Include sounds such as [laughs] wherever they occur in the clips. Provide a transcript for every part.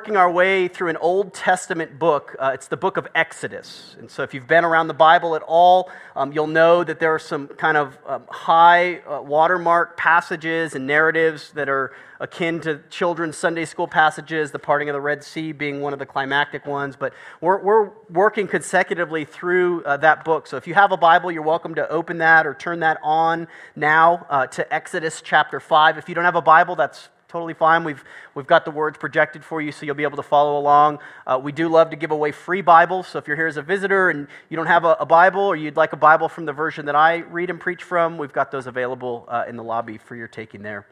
working our way through an Old Testament book. Uh, it's the book of Exodus. And so, if you've been around the Bible at all, um, you'll know that there are some kind of um, high uh, watermark passages and narratives that are akin to children's Sunday school passages, the parting of the Red Sea being one of the climactic ones. But we're, we're working consecutively through uh, that book. So, if you have a Bible, you're welcome to open that or turn that on now uh, to Exodus chapter 5. If you don't have a Bible, that's totally fine. We've, we've got the words projected for you so you'll be able to follow along. Uh, we do love to give away free Bibles. So if you're here as a visitor and you don't have a, a, Bible or you'd like a Bible from the version that I read and preach from, we've got those available uh, in the lobby for your taking there.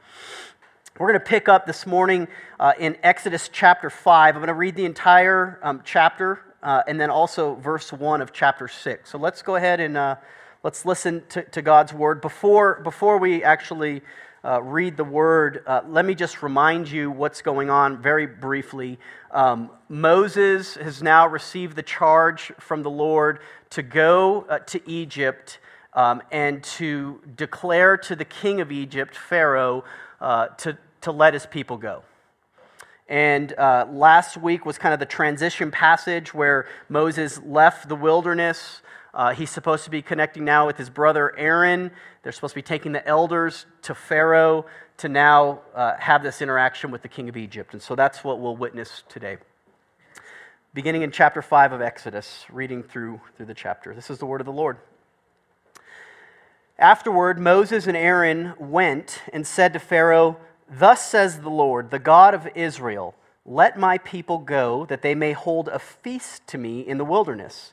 We're going to pick up this morning uh, in Exodus chapter 5. I'm going to read the entire um, chapter uh, and then also verse 1 of chapter 6. So let's go ahead and uh, let's listen to, to God's word. Before, before we actually uh, read the word, uh, let me just remind you what's going on very briefly. Um, Moses has now received the charge from the Lord to go uh, to Egypt um, and to declare to the king of Egypt, Pharaoh, uh, to, to let his people go. And uh, last week was kind of the transition passage where Moses left the wilderness. Uh, he's supposed to be connecting now with his brother Aaron. They're supposed to be taking the elders to Pharaoh to now uh, have this interaction with the king of Egypt. And so that's what we'll witness today. Beginning in chapter 5 of Exodus, reading through, through the chapter. This is the word of the Lord. Afterward, Moses and Aaron went and said to Pharaoh, Thus says the Lord, the God of Israel, let my people go, that they may hold a feast to me in the wilderness.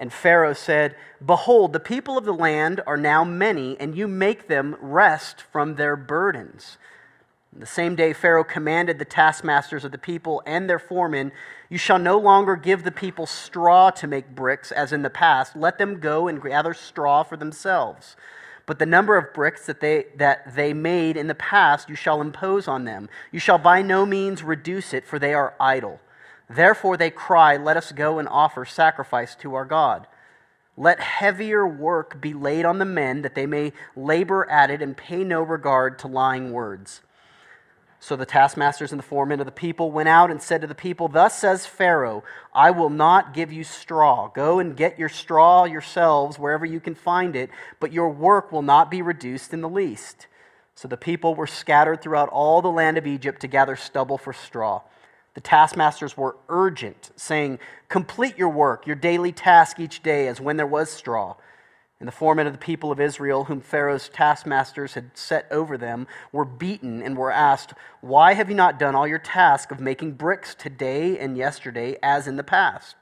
And Pharaoh said, Behold, the people of the land are now many, and you make them rest from their burdens. The same day, Pharaoh commanded the taskmasters of the people and their foremen, You shall no longer give the people straw to make bricks, as in the past. Let them go and gather straw for themselves. But the number of bricks that they, that they made in the past you shall impose on them. You shall by no means reduce it, for they are idle. Therefore they cry, Let us go and offer sacrifice to our God. Let heavier work be laid on the men, that they may labor at it and pay no regard to lying words. So the taskmasters and the foremen of the people went out and said to the people, Thus says Pharaoh, I will not give you straw. Go and get your straw yourselves wherever you can find it, but your work will not be reduced in the least. So the people were scattered throughout all the land of Egypt to gather stubble for straw. The taskmasters were urgent, saying, Complete your work, your daily task each day, as when there was straw. And the foremen of the people of Israel, whom Pharaoh's taskmasters had set over them, were beaten and were asked, Why have you not done all your task of making bricks today and yesterday as in the past?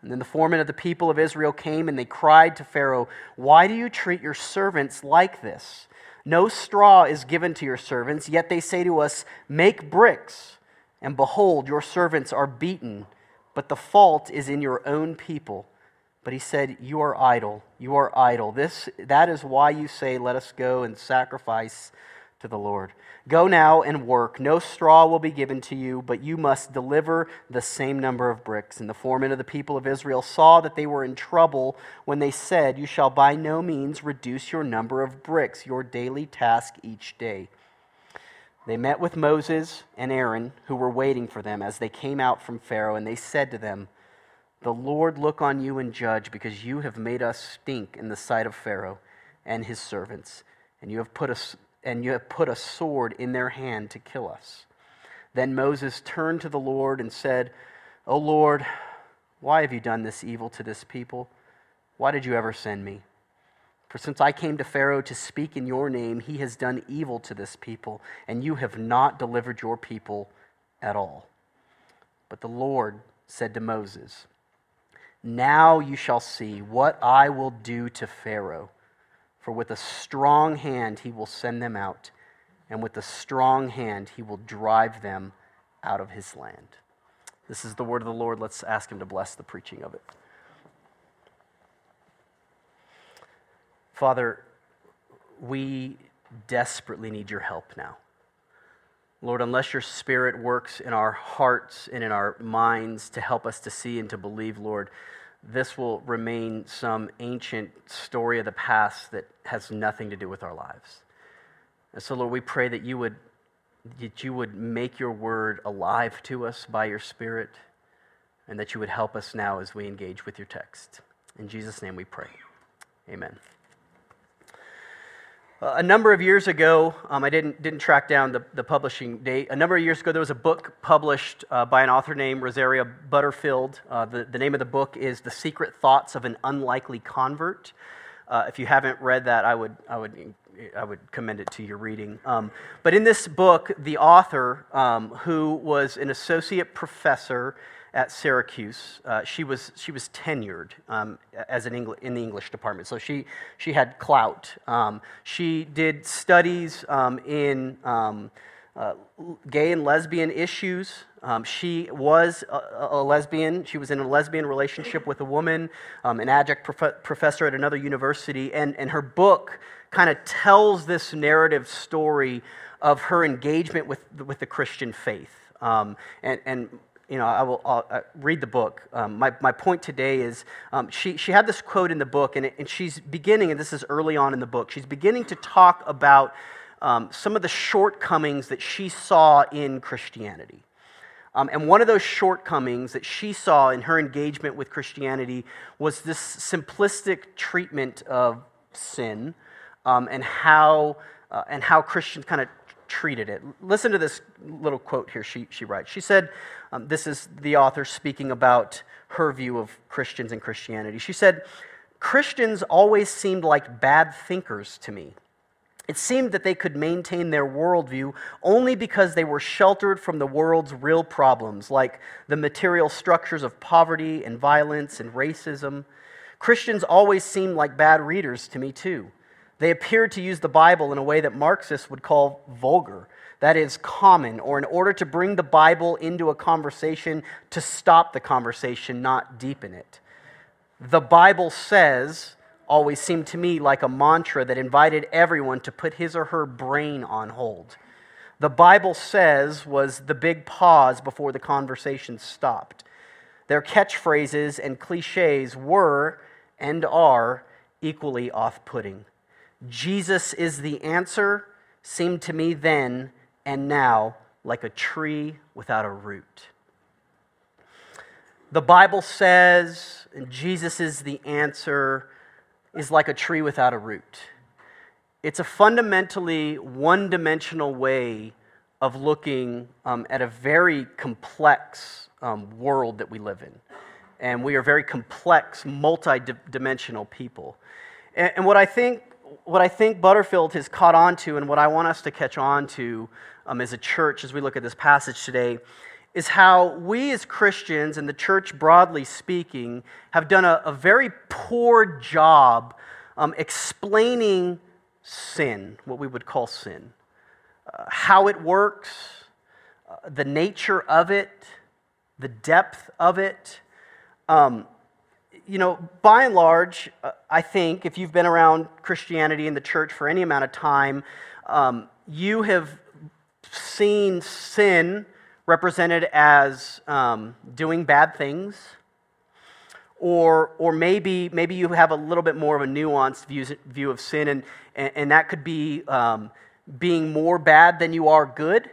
And then the foremen of the people of Israel came and they cried to Pharaoh, Why do you treat your servants like this? No straw is given to your servants, yet they say to us, Make bricks. And behold, your servants are beaten, but the fault is in your own people. But he said, You are idle. You are idle. This, that is why you say, Let us go and sacrifice to the Lord. Go now and work. No straw will be given to you, but you must deliver the same number of bricks. And the foremen of the people of Israel saw that they were in trouble when they said, You shall by no means reduce your number of bricks, your daily task each day. They met with Moses and Aaron, who were waiting for them as they came out from Pharaoh, and they said to them, the Lord look on you and judge, because you have made us stink in the sight of Pharaoh and his servants, and you have put a, and you have put a sword in their hand to kill us. Then Moses turned to the Lord and said, O Lord, why have you done this evil to this people? Why did you ever send me? For since I came to Pharaoh to speak in your name, he has done evil to this people, and you have not delivered your people at all. But the Lord said to Moses, now you shall see what I will do to Pharaoh. For with a strong hand he will send them out, and with a strong hand he will drive them out of his land. This is the word of the Lord. Let's ask him to bless the preaching of it. Father, we desperately need your help now. Lord, unless your Spirit works in our hearts and in our minds to help us to see and to believe, Lord, this will remain some ancient story of the past that has nothing to do with our lives. And so, Lord, we pray that you would, that you would make your word alive to us by your Spirit, and that you would help us now as we engage with your text. In Jesus' name we pray. Amen. A number of years ago, um, I didn't, didn't track down the, the publishing date. A number of years ago, there was a book published uh, by an author named Rosaria Butterfield. Uh, the, the name of the book is The Secret Thoughts of an Unlikely Convert. Uh, if you haven't read that, I would, I would, I would commend it to your reading. Um, but in this book, the author, um, who was an associate professor at Syracuse. Uh, she, was, she was tenured um, as an Engl- in the English department, so she, she had clout. Um, she did studies um, in um, uh, gay and lesbian issues. Um, she was a, a, lesbian. She was in a lesbian relationship with a woman, um, an adjunct prof- professor at another university, and, and her book kind of tells this narrative story of her engagement with, with the Christian faith. Um, and, and you know, I will I'll, uh, read the book. Um, my, my point today is um, she, she had this quote in the book, and, it, and she's beginning, and this is early on in the book, she's beginning to talk about um, some of the shortcomings that she saw in Christianity. Um, and one of those shortcomings that she saw in her engagement with Christianity was this simplistic treatment of sin um, and, how, uh, and how Christians kind of treated it. Listen to this little quote here she, she writes. She said, um, This is the author speaking about her view of Christians and Christianity. She said, Christians always seemed like bad thinkers to me. It seemed that they could maintain their worldview only because they were sheltered from the world's real problems, like the material structures of poverty and violence and racism. Christians always seemed like bad readers to me, too. They appeared to use the Bible in a way that Marxists would call vulgar, that is, common, or in order to bring the Bible into a conversation to stop the conversation, not deepen it. The Bible says always seemed to me like a mantra that invited everyone to put his or her brain on hold. The Bible says was the big pause before the conversation stopped. Their catchphrases and cliches were and are equally off putting. Jesus is the answer seemed to me then and now like a tree without a root. The Bible says, Jesus is the answer, is like a tree without a root. It's a fundamentally one dimensional way of looking um, at a very complex um, world that we live in. And we are very complex, multi dimensional people. And, and what I think what I think Butterfield has caught on to, and what I want us to catch on to um, as a church as we look at this passage today, is how we as Christians and the church broadly speaking have done a, a very poor job um, explaining sin, what we would call sin, uh, how it works, uh, the nature of it, the depth of it. Um, you know, by and large, uh, I think if you've been around Christianity and the church for any amount of time, um, you have seen sin represented as um, doing bad things. Or, or maybe, maybe you have a little bit more of a nuanced view, view of sin, and, and, and that could be um, being more bad than you are good.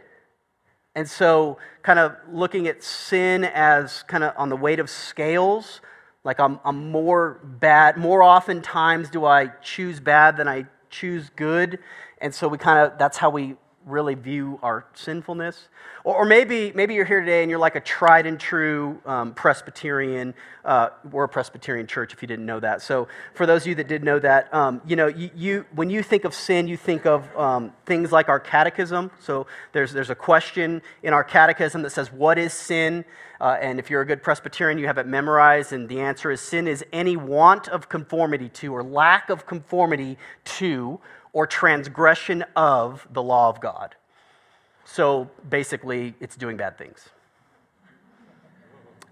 And so, kind of looking at sin as kind of on the weight of scales, like I'm, I'm more bad. More often times do I choose bad than I choose good. And so we kind of, that's how we really view our sinfulness. Or, or, maybe, maybe you're here today and you're like a tried and true um, Presbyterian. Uh, we're a Presbyterian church if you didn't know that. So for those of you that did know that, um, you know, you, you, when you think of sin, you think of um, things like our catechism. So there's, there's a question in our catechism that says, what is sin? Uh, and if you're a good Presbyterian, you have it memorized. And the answer is sin is any want of conformity to or lack of conformity to or transgression of the law of God. So basically, it's doing bad things.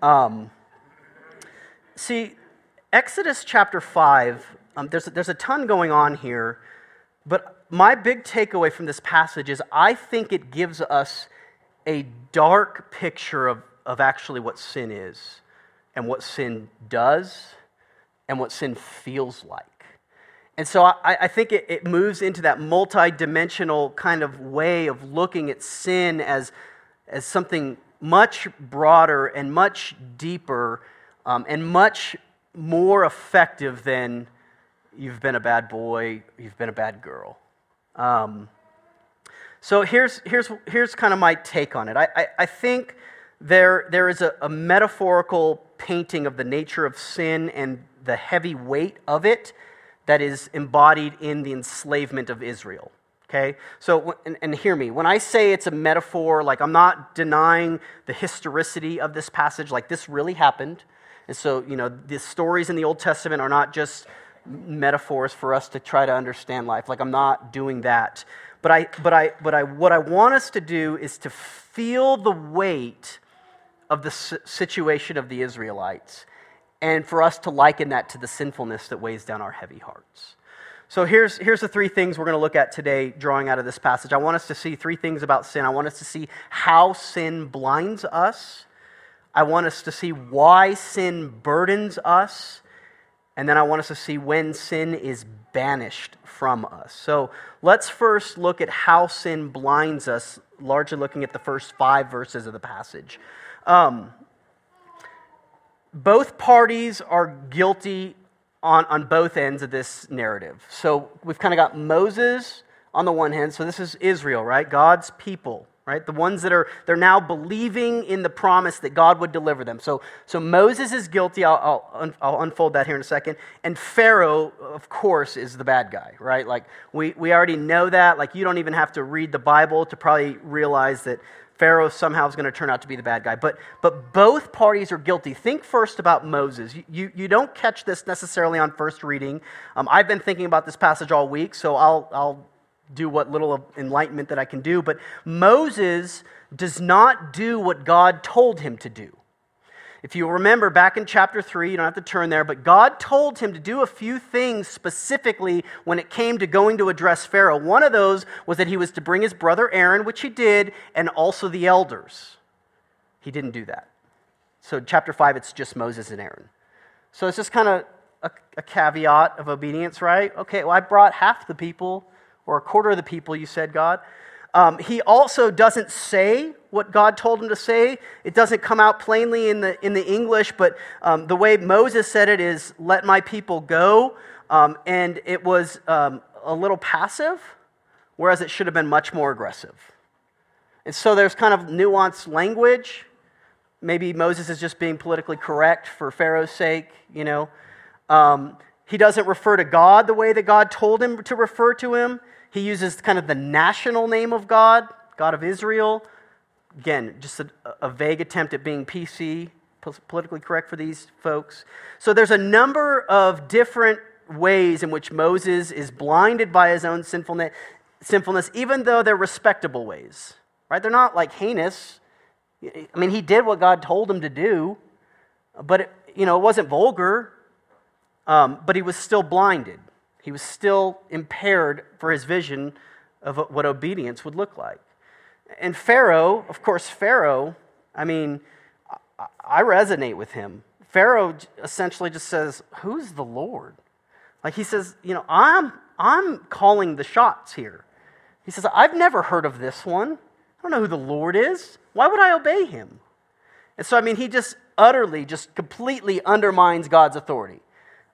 Um, see, Exodus chapter 5, um, there's, there's a ton going on here, but my big takeaway from this passage is I think it gives us a dark picture of, of actually what sin is and what sin does and what sin feels like. And so I, I think it, it moves into that multi-dimensional kind of way of looking at sin as, as something much broader and much deeper um, and much more effective than you've been a bad boy, you've been a bad girl. Um, so here's, here's, here's kind of my take on it. I, I, I think there, there is a, a metaphorical painting of the nature of sin and the heavy weight of it that is embodied in the enslavement of Israel. Okay? So, and, and, hear me. When I say it's a metaphor, like I'm not denying the historicity of this passage, like this really happened. And so, you know, the stories in the Old Testament are not just metaphors for us to try to understand life. Like I'm not doing that. But I, but I, but I, what I want us to do is to feel the weight of the situation of the Israelites and for us to liken that to the sinfulness that weighs down our heavy hearts. So here's, here's the three things we're going to look at today, drawing out of this passage. I want us to see three things about sin. I want us to see how sin blinds us. I want us to see why sin burdens us. And then I want us to see when sin is banished from us. So let's first look at how sin blinds us, largely looking at the first five verses of the passage. Um, both parties are guilty on, on both ends of this narrative. So we've kind of got Moses on the one hand. So this is Israel, right? God's people, right? The ones that are, they're now believing in the promise that God would deliver them. So, so Moses is guilty. I'll, I'll, I'll unfold that here in a second. And Pharaoh, of course, is the bad guy, right? Like we, we already know that. Like you don't even have to read the Bible to probably realize that Pharaoh somehow is going to turn out to be the bad guy. But, but both parties are guilty. Think first about Moses. You, you, you don't catch this necessarily on first reading. Um, I've been thinking about this passage all week, so I'll, I'll do what little enlightenment that I can do. But Moses does not do what God told him to do. If you remember back in chapter 3, you don't have to turn there, but God told him to do a few things specifically when it came to going to address Pharaoh. One of those was that he was to bring his brother Aaron, which he did, and also the elders. He didn't do that. So, chapter 5, it's just Moses and Aaron. So, it's just kind of a, a caveat of obedience, right? Okay, well, I brought half the people, or a quarter of the people, you said, God. Um, he also doesn't say what God told him to say. It doesn't come out plainly in the, in the English, but um, the way Moses said it is, let my people go. Um, and it was um, a little passive, whereas it should have been much more aggressive. And so there's kind of nuanced language. Maybe Moses is just being politically correct for Pharaoh's sake, you know. Um, he doesn't refer to God the way that God told him to refer to him. He uses kind of the national name of God, God of Israel. Again, just a, a vague attempt at being PC, politically correct for these folks. So there's a number of different ways in which Moses is blinded by his own sinfulness, sinfulness even though they're respectable ways. Right? They're not like heinous. I mean, he did what God told him to do, but it, you know, it wasn't vulgar. Um, but he was still blinded. He was still impaired for his vision of what obedience would look like. And Pharaoh, of course, Pharaoh, I mean, I resonate with him. Pharaoh essentially just says, Who's the Lord? Like he says, You know, I'm, I'm calling the shots here. He says, I've never heard of this one. I don't know who the Lord is. Why would I obey him? And so, I mean, he just utterly, just completely undermines God's authority.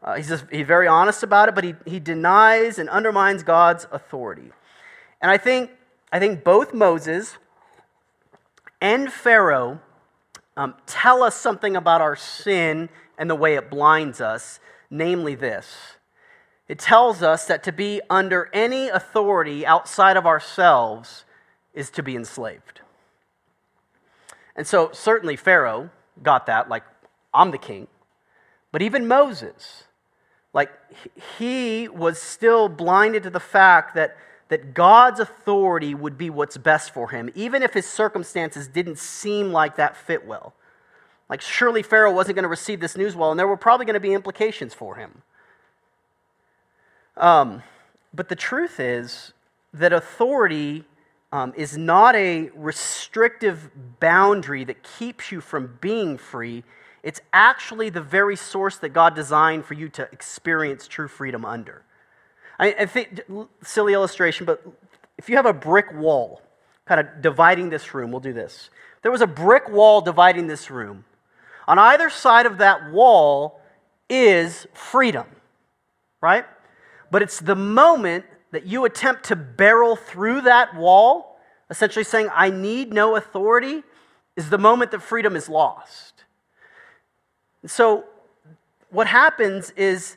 Uh, he's, just, he's very honest about it, but he, he denies and undermines God's authority. And I think, I think both Moses and Pharaoh um, tell us something about our sin and the way it blinds us, namely this. It tells us that to be under any authority outside of ourselves is to be enslaved. And so, certainly, Pharaoh got that, like, I'm the king. But even Moses, like, he was still blinded to the fact that, that God's authority would be what's best for him, even if his circumstances didn't seem like that fit well. Like, surely Pharaoh wasn't going to receive this news well, and there were probably going to be implications for him. Um, but the truth is that authority um, is not a restrictive boundary that keeps you from being free. It's actually the very source that God designed for you to experience true freedom under. I, I think, silly illustration, but if you have a brick wall kind of dividing this room, we'll do this. There was a brick wall dividing this room. On either side of that wall is freedom, right? But it's the moment that you attempt to barrel through that wall, essentially saying, I need no authority, is the moment that freedom is lost. So, what happens is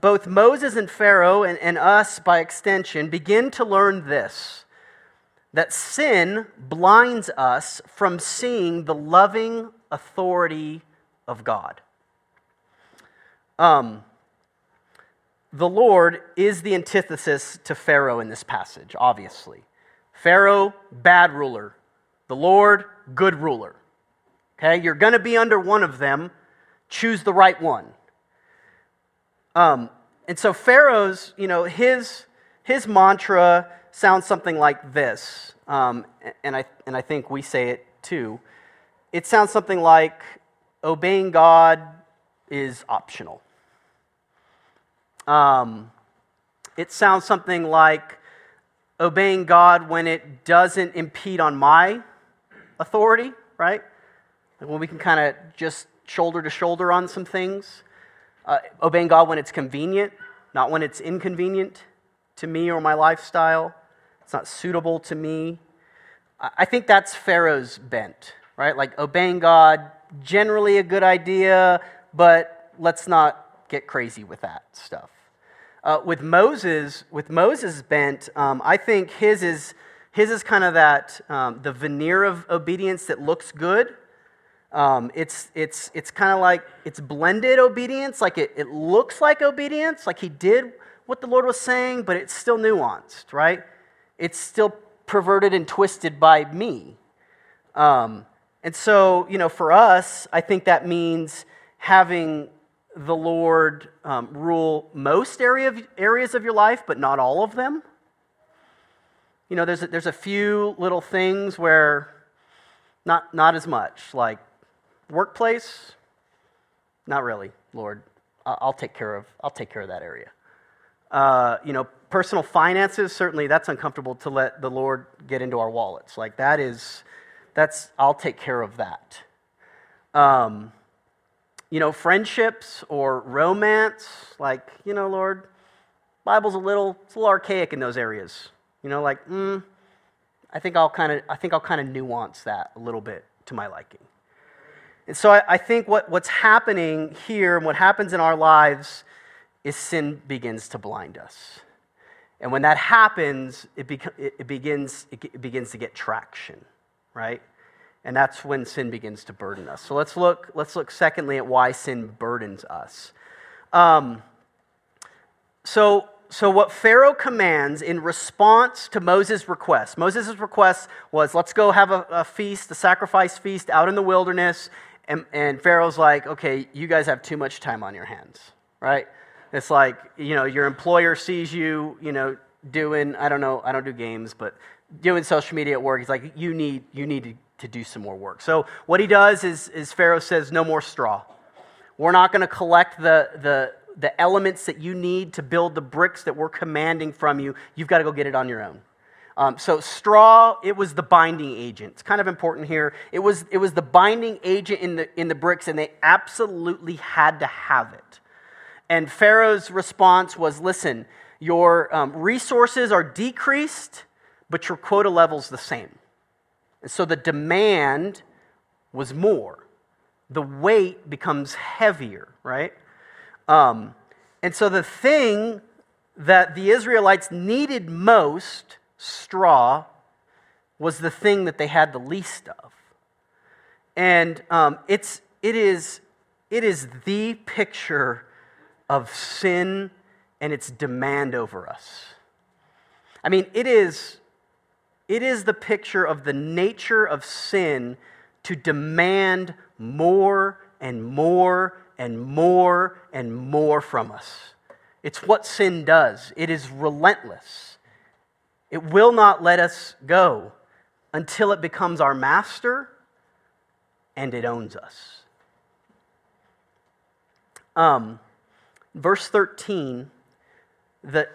both Moses and Pharaoh, and, and us by extension, begin to learn this that sin blinds us from seeing the loving authority of God. Um, the Lord is the antithesis to Pharaoh in this passage, obviously. Pharaoh, bad ruler. The Lord, good ruler. Okay, you're going to be under one of them. Choose the right one. Um, and so Pharaoh's, you know, his, his mantra sounds something like this. Um, and, I, and I think we say it too. It sounds something like obeying God is optional. Um, it sounds something like obeying God when it doesn't impede on my authority, right? When we can kind of just shoulder to shoulder on some things. Uh, obeying God when it's convenient, not when it's inconvenient to me or my lifestyle. It's not suitable to me. I think that's Pharaoh's bent, right? Like obeying God, generally a good idea, but let's not get crazy with that stuff. Uh, with Moses, with Moses bent, um, I think his is his is kind of that um, the veneer of obedience that looks good. Um, it's it's it's kind of like it's blended obedience, like it, it looks like obedience, like he did what the Lord was saying, but it's still nuanced, right? It's still perverted and twisted by me. Um, and so, you know, for us, I think that means having the Lord um, rule most area of, areas of your life, but not all of them. You know, there's a, there's a few little things where not, not as much, like workplace, not really, Lord. I'll take care of, I'll take care of that area. Uh, you know, personal finances, certainly that's uncomfortable to let the Lord get into our wallets. Like that is, that's, I'll take care of that. Um, you know, friendships or romance, like, you know, Lord, Bible's a little, it's a little archaic in those areas. You know, like, mm, I think I'll kind of, I think I'll kind of nuance that a little bit to my liking. And so I, I think what, what's happening here and what happens in our lives is sin begins to blind us. And when that happens, it, beca- it, begins, it begins to get traction, right? And that's when sin begins to burden us. So let's look, let's look secondly at why sin burdens us. Um, so, so, what Pharaoh commands in response to Moses' request, Moses' request was, let's go have a, a feast, a sacrifice feast out in the wilderness. And, and Pharaoh's like, okay, you guys have too much time on your hands, right? It's like, you know, your employer sees you, you know, doing, I don't know, I don't do games, but doing social media at work. He's like, you need, you need to to do some more work. So, what he does is, is Pharaoh says, No more straw. We're not going to collect the, the, the elements that you need to build the bricks that we're commanding from you. You've got to go get it on your own. Um, so, straw, it was the binding agent. It's kind of important here. It was, it was the binding agent in the, in the bricks, and they absolutely had to have it. And Pharaoh's response was listen, your um, resources are decreased, but your quota level's the same. And so the demand was more. The weight becomes heavier, right? Um, and so the thing that the Israelites needed most, straw, was the thing that they had the least of. And um, it's, it, is, it is the picture of sin and its demand over us. I mean, it is it is the picture of the nature of sin to demand more and more and more and more from us. It's what sin does, it is relentless. It will not let us go until it becomes our master and it owns us. Um, verse 13, the,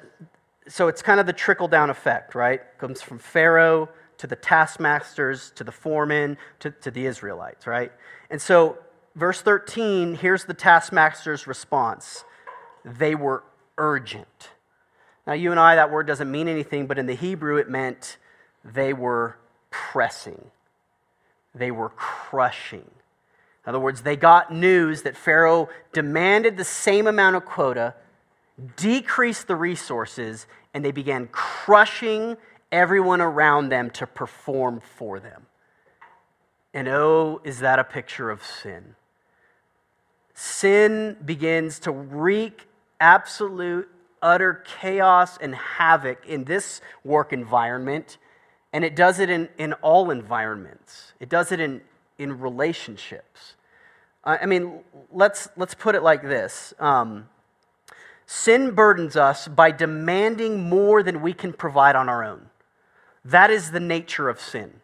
so it's kind of the trickle down effect, right? Comes from Pharaoh to the taskmasters to the foremen to, to the Israelites, right? And so, verse 13, here's the taskmaster's response they were urgent. Now, you and I, that word doesn't mean anything, but in the Hebrew, it meant they were pressing, they were crushing. In other words, they got news that Pharaoh demanded the same amount of quota, decreased the resources, and they began crushing everyone around them to perform for them. And oh, is that a picture of sin? Sin begins to wreak absolute, utter chaos and havoc in this work environment, and it does it in, in all environments. It does it in, in relationships. I mean, let's, let's put it like this um, Sin burdens us by demanding more than we can provide on our own. That is the nature of sin.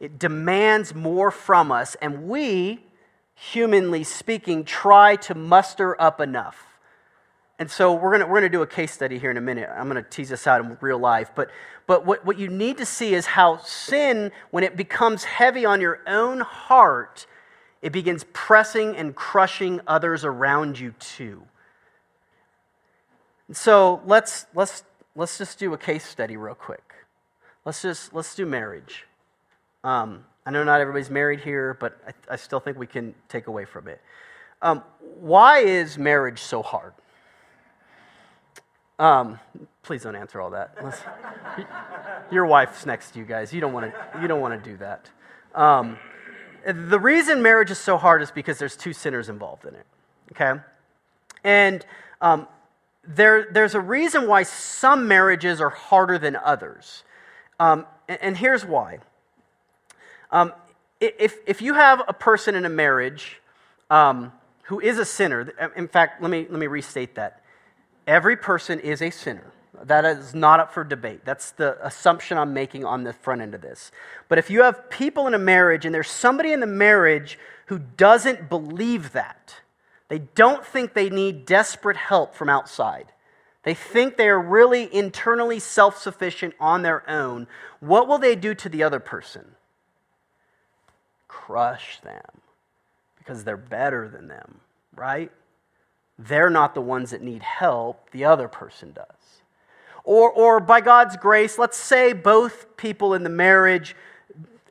It demands more from us, and we, humanly speaking, try to muster up enough. And so we're going we're gonna do a case study here in a minute. I'm going to tease this out in real life. But, but what, what you need to see is how sin, when it becomes heavy on your own heart, it begins pressing and crushing others around you too. And so let's, let's, let's just do a case study real quick. Let's just let's do marriage. Um, I know not everybody's married here, but I, I, still think we can take away from it. Um, why is marriage so hard? Um, please don't answer all that. your wife's next to you guys. You don't want to. You don't want to do that. Um, the reason marriage is so hard is because there's two sinners involved in it. Okay, and um, there, there's a reason why some marriages are harder than others. Um, and, and, here's why. Um, if, if you have a person in a marriage um, who is a sinner, in fact, let me, let me restate that. Every person is a sinner. That is not up for debate. That's the assumption I'm making on the front end of this. But if you have people in a marriage and there's somebody in the marriage who doesn't believe that, they don't think they need desperate help from outside, they think they are really internally self sufficient on their own. What will they do to the other person? Crush them because they're better than them, right? They're not the ones that need help, the other person does. Or, or by God's grace, let's say both people in the marriage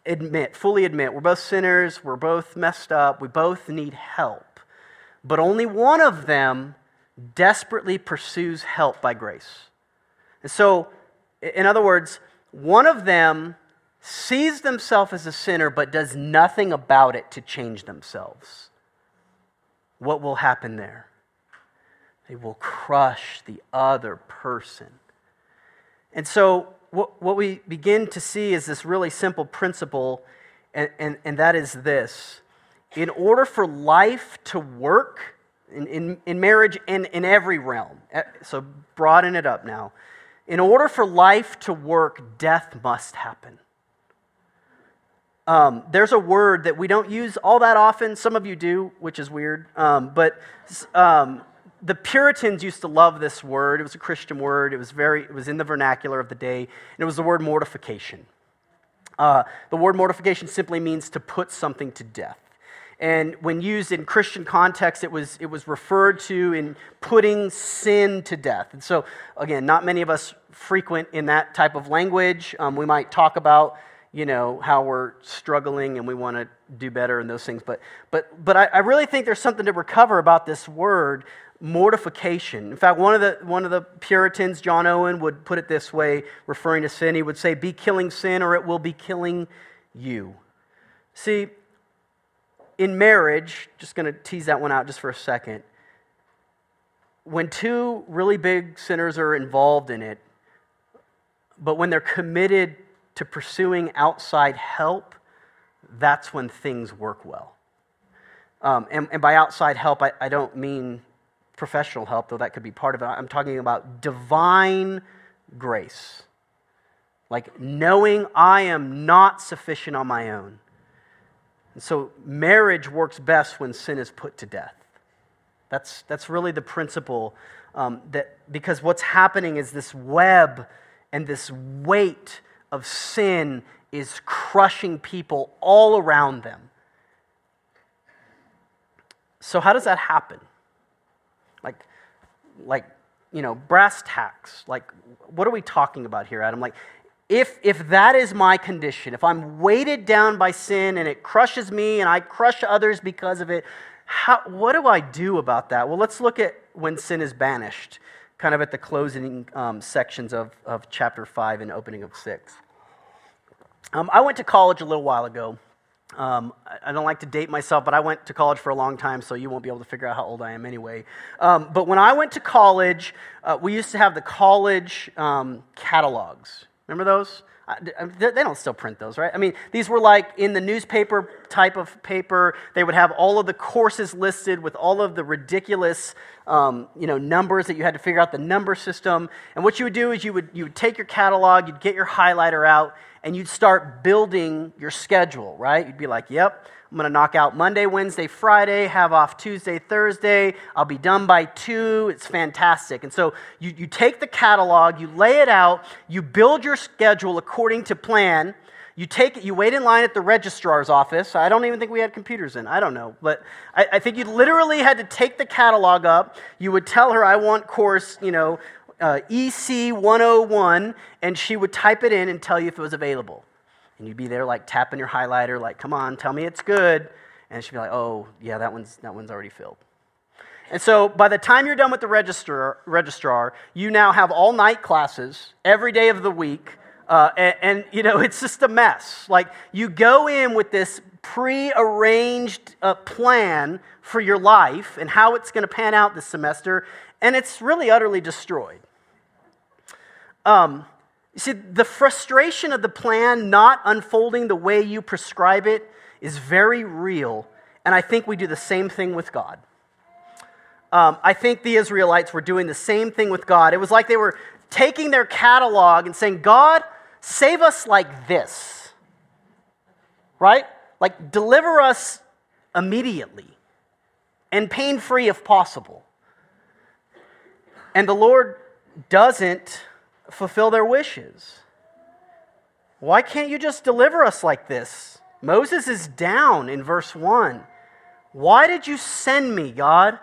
admit, fully admit, we're both sinners, we're both messed up, we both need help. But only one of them desperately pursues help by grace. And so, in other words, one of them sees themselves as a sinner but does nothing about it to change themselves. What will happen there? They will crush the other person. And so, what, what we begin to see is this really simple principle, and, and, and that is this. In order for life to work, in, in, in marriage and in every realm. Eh, so broaden it up now. In order for life to work, death must happen. Um, there's a word that we don't use all that often. Some of you do, which is weird. Um, but um, the Puritans used to love this word. It was a Christian word. It was very. It was in the vernacular of the day, and it was the word mortification. Uh, the word mortification simply means to put something to death. And when used in Christian context, it was, it was referred to in putting sin to death. And so, again, not many of us frequent in that type of language. Um, we might talk about, you know, how we're struggling and we want to do better and those things. But, but, but I, I really think there's something to recover about this word, mortification. In fact, one of, the, one of the Puritans, John Owen, would put it this way, referring to sin. He would say, Be killing sin or it will be killing you. See, in marriage, just going to tease that one out just for a second. When two really big sinners are involved in it, but when they're committed to pursuing outside help, that's when things work well. Um, and, and, by outside help, I, I don't mean professional help, though that could be part of it. I'm talking about divine grace. Like knowing I am not sufficient on my own. And so marriage works best when sin is put to death. That's, that's really the principle. Um, that, because what's happening is this web and this weight of sin is crushing people all around them. So, how does that happen? Like, like, you know, brass tacks. Like, what are we talking about here, Adam? Like, if, if that is my condition, if I'm weighted down by sin and it crushes me and I crush others because of it, how, what do I do about that? Well, let's look at when sin is banished, kind of at the closing um, sections of, of chapter 5 and opening of 6. Um, I went to college a little while ago. Um, I don't like to date myself, but I went to college for a long time, so you won't be able to figure out how old I am anyway. Um, but when I went to college, uh, we used to have the college um, catalogs. Remember those? They don't still print those, right? I mean, these were like in the newspaper type of paper. They would have all of the courses listed with all of the ridiculous, um, you know, numbers that you had to figure out the number system. And what you would do is you would you would take your catalog, you'd get your highlighter out, and you'd start building your schedule, right? You'd be like, "Yep, I'm going to knock out Monday, Wednesday, Friday, have off Tuesday, Thursday. I'll be done by 2. It's fantastic. And so you, you take the catalog, you lay it out, you build your schedule according to plan. You take it, you wait in line at the registrar's office. I don't even think we had computers in. I don't know. But I, I think you literally had to take the catalog up. You would tell her, I want course, you know, uh, EC 101, and she would type it in and tell you if it was available. And you'd be there like tapping your highlighter, like, come on, tell me it's good. And she'd be like, oh, yeah, that one's, that one's already filled. And so by the time you're done with the registrar, registrar you now have all night classes every day of the week. Uh, and, and, you know, [laughs] it's just a mess. Like, you go in with this pre arranged uh, plan for your life and how it's going to pan out this semester, and it's really utterly destroyed. Um, you see, the frustration of the plan not unfolding the way you prescribe it is very real, and I think we do the same thing with God. Um, I think the Israelites were doing the same thing with God. It was like they were taking their catalog and saying, God, save us like this. Right? Like, deliver us immediately and pain free if possible. And the Lord doesn't fulfill their wishes. Why can't you just deliver us like this? Moses is down in verse 1. Why did you send me, God?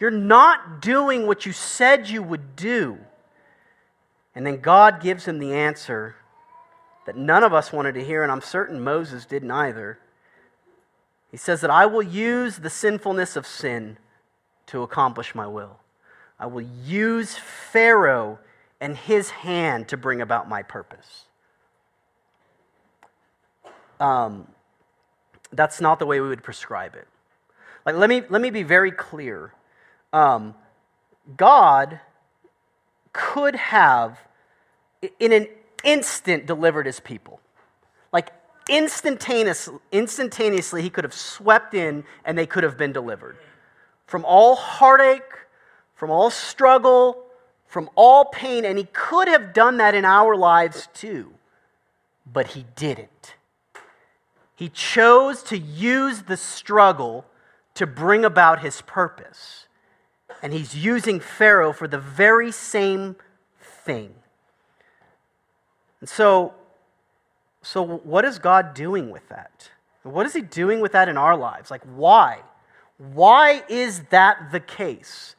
You're not doing what you said you would do. And then God gives him the answer that none of us wanted to hear, and I'm certain Moses didn't either. He says that I will use the sinfulness of sin to accomplish my will. I will use Pharaoh and his hand to bring about my purpose. Um, that's not the way we would prescribe it. Like, let me, let me be very clear. Um, God could have, in an instant, delivered his people. Like, instantaneously, instantaneously, he could have swept in and they could have been delivered. From all heartache, from all struggle, from all pain, and He could have done that in our lives too, but He didn't. He chose to use the struggle to bring about His purpose. And He's using Pharaoh for the very same thing. And so, so what is God doing with that? What is He doing with that in our lives? Like, why? Why is that the case?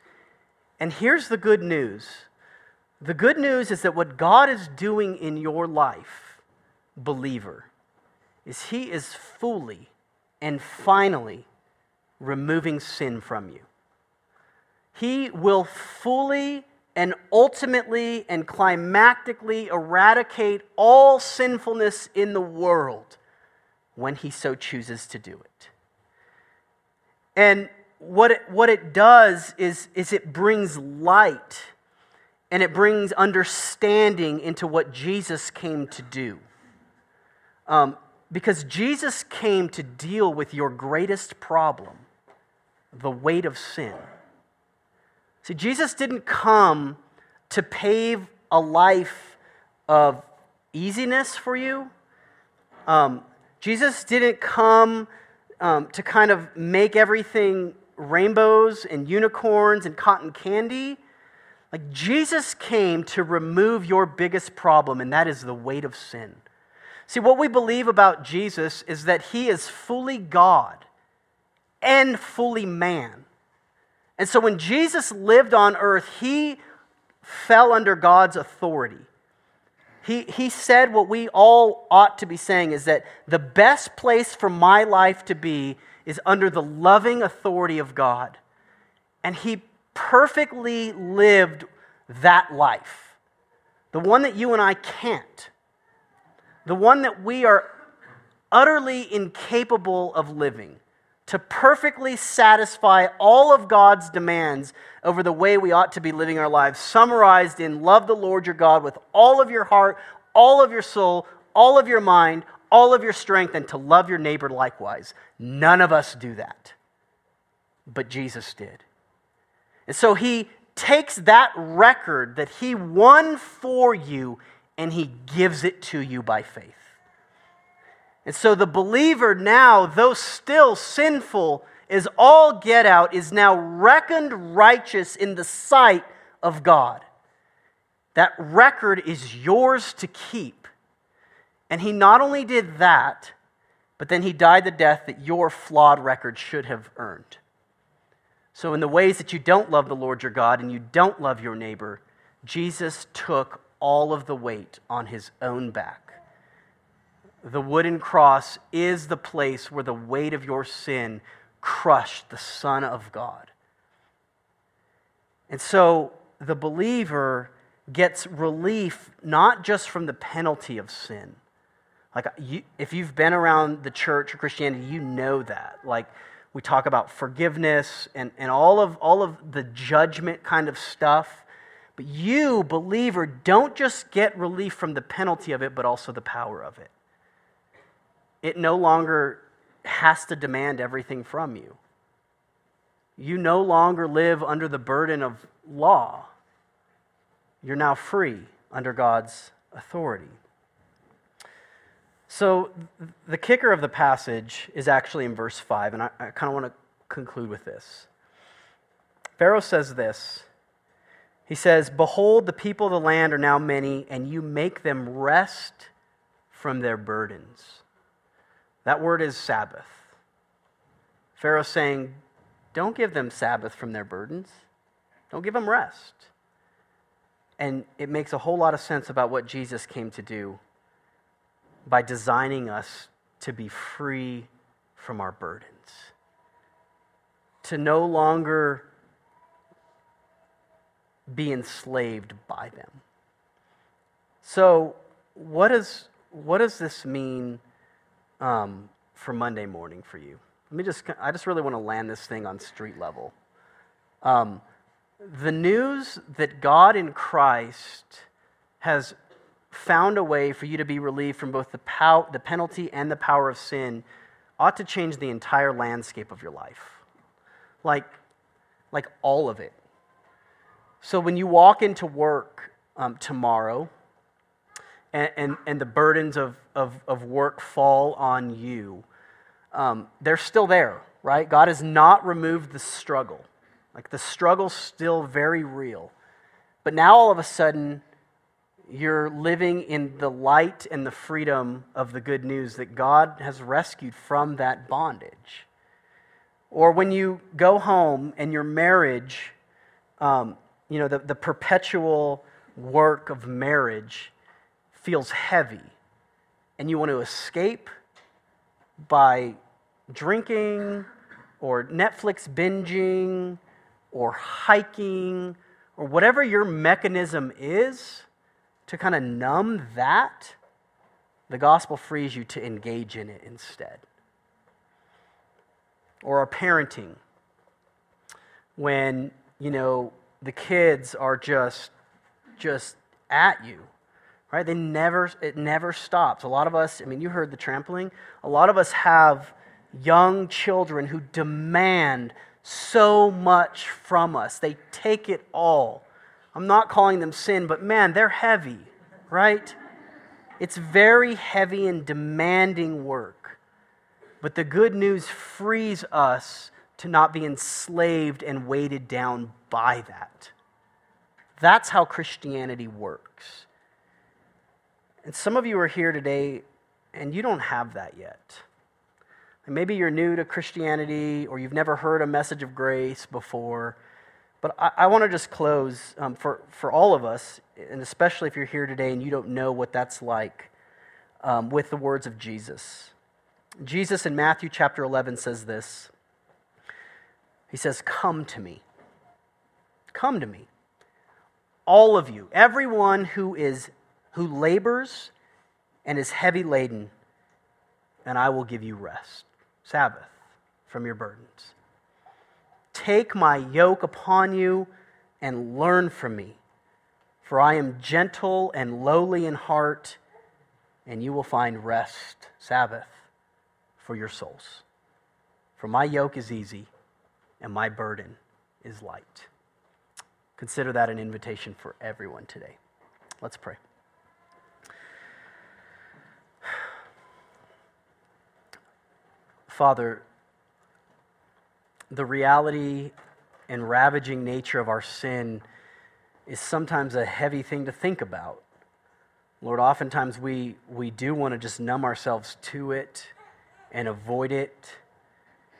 And here's the good news the good news is that what God is doing in your life, believer, is He is fully and finally removing sin from you. He will fully and ultimately and climactically eradicate all sinfulness in the world when He so chooses to do it. And what it, what it does is, is it brings light and it brings understanding into what Jesus came to do. Um, Because Jesus came to deal with your greatest problem, the weight of sin. See, Jesus didn't come to pave a life of easiness for you. Um, Jesus didn't come um, to kind of make everything rainbows and unicorns and cotton candy. Like, Jesus came to remove your biggest problem, and that is the weight of sin. See, what we believe about Jesus is that he is fully God and fully man. And so when Jesus lived on earth, he fell under God's authority. He, he said what we all ought to be saying is that the best place for my life to be is under the loving authority of God. And he perfectly lived that life. The one that you and I can't. The one that we are utterly incapable of living to perfectly satisfy all of God's demands over the way we ought to be living our lives, summarized in love the Lord your God with all of your heart, all of your soul, all of your mind, all of your strength, and to love your neighbor likewise. None of us do that. But Jesus did. And so he takes that record that he won for you and he gives it to you by faith. And so the believer now, though still sinful, is all get out, is now reckoned righteous in the sight of God. That record is yours to keep. And he not only did that, but then he died the death that your flawed record should have earned. So, in the ways that you don't love the Lord your God and you don't love your neighbor, Jesus took all of the weight on his own back the wooden cross is the place where the weight of your sin crushed the Son of God. And so the believer gets relief not just from the penalty of sin. Like, you, if you've been around the church or Christianity, you know that. Like, we talk about forgiveness and, and all, of, all of the judgment kind of stuff. But you, believer, don't just get relief from the penalty of it, but also the power of it it no longer has to demand everything from you. You no longer live under the burden of law. You're now free under God's authority. So, the kicker of the passage is actually in verse 5, and I, I kind of want to conclude with this. Pharaoh says this He says, Behold, the people of the land are now many, and you make them rest from their burdens. That word is Sabbath. Pharaoh's saying, don't give them Sabbath from their burdens, don't give them rest. And it makes a whole lot of sense about what Jesus came to do by designing us to be free from our burdens, to no longer be enslaved by them. So, what, is, what does this mean um, for Monday morning for you. Let me just, I just really want to land this thing on street level. Um, the news that God in Christ has found a way for you to be relieved from both the, pow- the penalty and the power of sin ought to change the entire landscape of your life. Like, like all of it. So when you walk into work um, tomorrow, and, and, and the burdens of, of, of work fall on you, um, they're still there, right? God has not removed the struggle. Like the struggle's still very real. But now all of a sudden, you're living in the light and the freedom of the good news that God has rescued from that bondage. Or when you go home and your marriage, um, you know, the, the perpetual work of marriage feels heavy and you want to escape by drinking or Netflix binging or hiking or whatever your mechanism is to kind of numb that, the gospel frees you to engage in it instead. Or our parenting, when, you know, the kids are just, just at you right? They never, it never stops. A lot of us, I mean, you heard the trampling. A lot of us have young children who demand so much from us. They take it all. I'm not calling them sin, but man, they're heavy, right? It's very heavy and demanding work. But the good news frees us to not be enslaved and weighted down by that. That's how Christianity works. And some of you are here today and you don't have that yet. And maybe you're new to Christianity or you've never heard a message of grace before. But I, I want to just close um, for, for all of us, and especially if you're here today and you don't know what that's like, um, with the words of Jesus. Jesus in Matthew chapter 11 says this He says, Come to me. Come to me. All of you, everyone who is who labors and is heavy laden, and I will give you rest. Sabbath from your burdens. Take my yoke upon you and learn from me, for I am gentle and lowly in heart, and you will find rest, Sabbath, for your souls. For my yoke is easy and my burden is light. Consider that an invitation for everyone today. Let's pray. [sighs] Father, the reality and ravaging nature of our sin is sometimes a heavy thing to think about. Lord, oftentimes we, we do want to just numb ourselves to it and avoid it.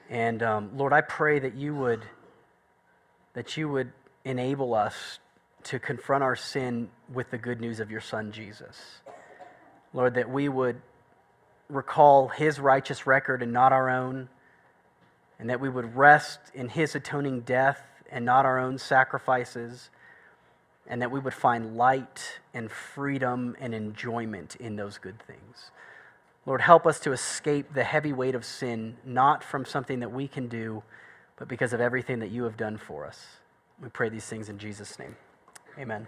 And um, Lord, I pray that you would that you would enable us to confront our sin with the good news of your Son Jesus. Lord, that we would recall his righteous record and not our own, and that we would rest in his atoning death and not our own sacrifices, and that we would find light and freedom and enjoyment in those good things. Lord, help us to escape the heavy weight of sin, not from something that we can do, but because of everything that you have done for us. We pray these things in Jesus' name. Amen.